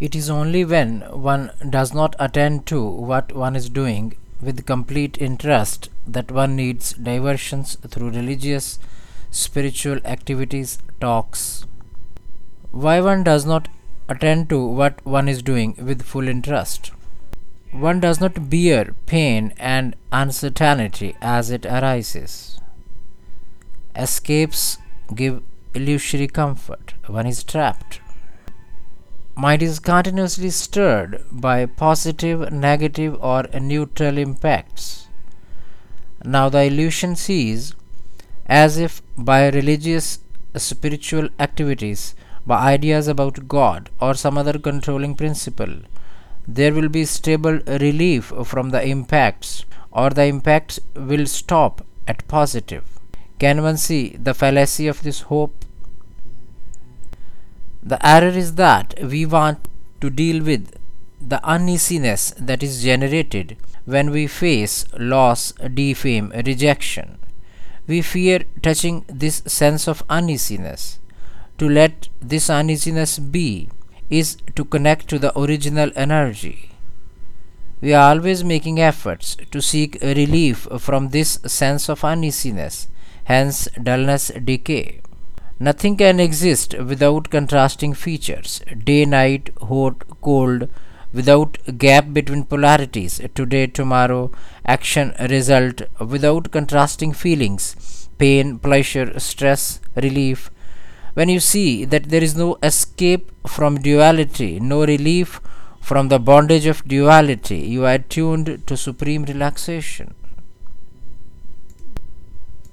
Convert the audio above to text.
It is only when one does not attend to what one is doing with complete interest that one needs diversions through religious, spiritual activities, talks. Why one does not attend to what one is doing with full interest? One does not bear pain and uncertainty as it arises. Escapes give illusory comfort. One is trapped. Mind is continuously stirred by positive, negative, or neutral impacts. Now the illusion sees as if by religious, spiritual activities, by ideas about God or some other controlling principle, there will be stable relief from the impacts or the impacts will stop at positive. Can one see the fallacy of this hope? The error is that we want to deal with the uneasiness that is generated when we face loss, defame, rejection. We fear touching this sense of uneasiness. To let this uneasiness be is to connect to the original energy. We are always making efforts to seek relief from this sense of uneasiness, hence dullness, decay. Nothing can exist without contrasting features. Day, night, hot, cold, without gap between polarities. Today, tomorrow, action, result, without contrasting feelings. Pain, pleasure, stress, relief, when you see that there is no escape from duality, no relief from the bondage of duality, you are tuned to supreme relaxation.